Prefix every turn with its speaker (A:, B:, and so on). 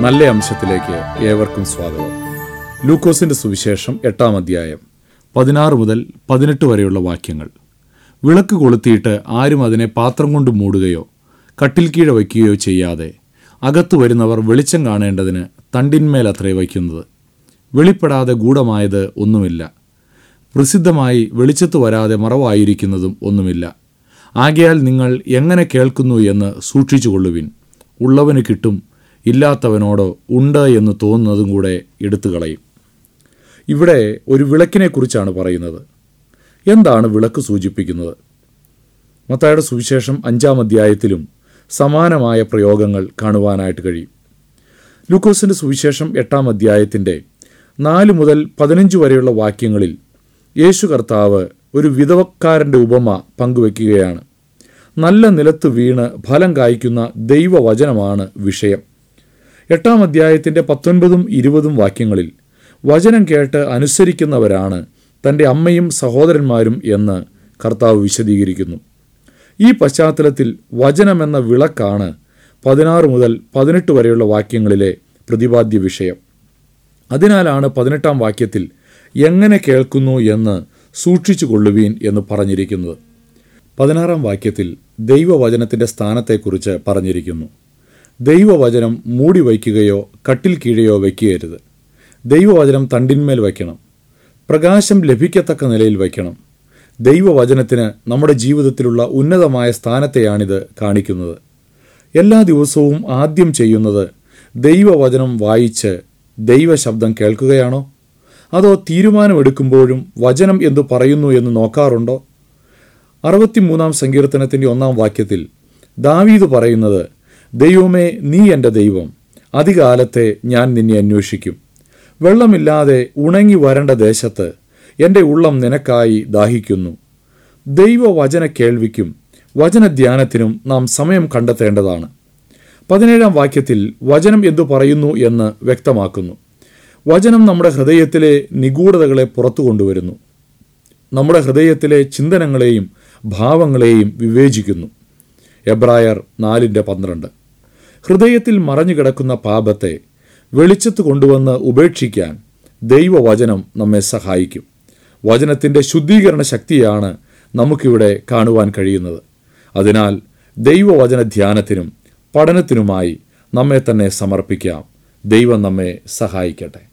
A: നല്ല അംശത്തിലേക്ക് ഏവർക്കും സ്വാഗതം. ലൂക്കോസിന്റെ സുവിശേഷം എട്ടാം അധ്യായം പതിനാറ് മുതൽ പതിനെട്ട് വരെയുള്ള വാക്യങ്ങൾ. വിളക്ക് കൊളുത്തിയിട്ട് ആരും അതിനെ പാത്രം കൊണ്ട് മൂടുകയോ കട്ടിൽ കീഴെ വയ്ക്കുകയോ ചെയ്യാതെ അകത്തു വരുന്നവർ വെളിച്ചം കാണേണ്ടതിന് തണ്ടിന്മേൽ അത്രേ വയ്ക്കുന്നത്. വെളിപ്പെടാതെ ഗൂഢമായത് ഒന്നുമില്ല. പ്രസിദ്ധമായി വെളിച്ചത്ത് വരാതെ മറവായിരിക്കുന്നതും ഒന്നുമില്ല. ആകയാൽ നിങ്ങൾ എങ്ങനെ കേൾക്കുന്നു എന്ന് സൂക്ഷിച്ചുകൊള്ളുവിൻ. ഉള്ളവന് കിട്ടും ഇല്ലാത്തവനോടോ ഉണ്ട് എന്ന് തോന്നുന്നതും കൂടെ എടുത്തു കളയും. ഇവിടെ ഒരു വിളക്കിനെക്കുറിച്ചാണ് പറയുന്നത്. എന്താണ് വിളക്ക് സൂചിപ്പിക്കുന്നത്? മത്തായുടെ സുവിശേഷം അഞ്ചാം അധ്യായത്തിലും സമാനമായ പ്രയോഗങ്ങൾ കാണുവാനായിട്ട് കഴിയും. ലൂക്കോസിന്റെ സുവിശേഷം എട്ടാം അധ്യായത്തിന്റെ നാല് മുതൽ പതിനഞ്ച് വരെയുള്ള വാക്യങ്ങളിൽ യേശു കർത്താവ് ഒരു വിധവക്കാരന്റെ ഉപമ പങ്കുവെക്കുകയാണ്. നല്ല നിലത്ത് വീണ് ഫലം കായ്ക്കുന്ന ദൈവവചനമാണ് വിഷയം. എട്ടാം അധ്യായത്തിന്റെ പത്തൊൻപതും ഇരുപതും വാക്യങ്ങളിൽ വചനം കേട്ട് അനുസരിക്കുന്നവരാണ് തന്റെ അമ്മയും സഹോദരന്മാരും എന്ന് കർത്താവ് വിശദീകരിക്കുന്നു. ഈ പശ്ചാത്തലത്തിൽ വചനമെന്ന വിളക്കാണ് പതിനാറ് മുതൽ പതിനെട്ട് വരെയുള്ള വാക്യങ്ങളിലെ പ്രതിപാദ്യ വിഷയം. അതിനാലാണ് പതിനെട്ടാം വാക്യത്തിൽ എങ്ങനെ കേൾക്കുന്നു എന്ന് സൂക്ഷിച്ചു കൊള്ളുവീൻ എന്ന് പറഞ്ഞിരിക്കുന്നത്. പതിനാറാം വാക്യത്തിൽ ദൈവവചനത്തിന്റെ സ്ഥാനത്തെക്കുറിച്ച് പറഞ്ഞിരിക്കുന്നു. ദൈവവചനം മൂടി വയ്ക്കുകയോ കട്ടിൽ കീഴെയോ വയ്ക്കുകയരുത് ദൈവവചനം തണ്ടിന്മേൽ വയ്ക്കണം. പ്രകാശം ലഭിക്കത്തക്ക നിലയിൽ വയ്ക്കണം. ദൈവവചനത്തിന് നമ്മുടെ ജീവിതത്തിലുള്ള ഉന്നതമായ സ്ഥാനത്തെയാണിത് കാണിക്കുന്നത്. എല്ലാ ദിവസവും ആദ്യം ചെയ്യുന്നത് ദൈവവചനം വായിച്ച് ദൈവശബ്ദം കേൾക്കുകയാണോ? അതോ തീരുമാനമെടുക്കുമ്പോഴും വചനം എന്തു പറയുന്നു എന്ന് നോക്കാറുണ്ടോ? അറുപത്തിമൂന്നാം സങ്കീർത്തനത്തിന്റെ ഒന്നാം വാക്യത്തിൽ ദാവീദ് പറയുന്നത് ദൈവമേ നീ എന്റെ ദൈവം. അധികാലത്തെ ഞാൻ നിന്നെ അന്വേഷിക്കും. വെള്ളമില്ലാതെ ഉണങ്ങി വരേണ്ട ദേശത്ത് എന്റെ ഉള്ളം നിനക്കായി ദാഹിക്കുന്നു. ദൈവവചന കേൾവിക്കും വചനധ്യാനത്തിനും നാം സമയം കണ്ടെത്തേണ്ടതാണ്. പതിനേഴാം വാക്യത്തിൽ വചനം എന്തു പറയുന്നു എന്ന് വ്യക്തമാക്കുന്നു. വചനം നമ്മുടെ ഹൃദയത്തിലെ നിഗൂഢതകളെ പുറത്തു കൊണ്ടുവരുന്നു. നമ്മുടെ ഹൃദയത്തിലെ ചിന്തനങ്ങളെയും ഭാവങ്ങളെയും വിവേചിക്കുന്നു. എബ്രായർ നാലിന്റെ പന്ത്രണ്ട്. ഹൃദയത്തിൽ മറഞ്ഞു കിടക്കുന്ന പാപത്തെ വെളിച്ചത്ത് കൊണ്ടുവന്ന് ഉപേക്ഷിക്കാൻ ദൈവവചനം നമ്മെ സഹായിക്കും. വചനത്തിന്റെ ശുദ്ധീകരണ ശക്തിയാണ് നമുക്കിവിടെ കാണുവാൻ കഴിയുന്നത്. അതിനാൽ ദൈവവചന ധ്യാനത്തിനും പഠനത്തിനുമായി നമ്മെ തന്നെ സമർപ്പിക്കാം. ദൈവം നമ്മെ സഹായിക്കട്ടെ.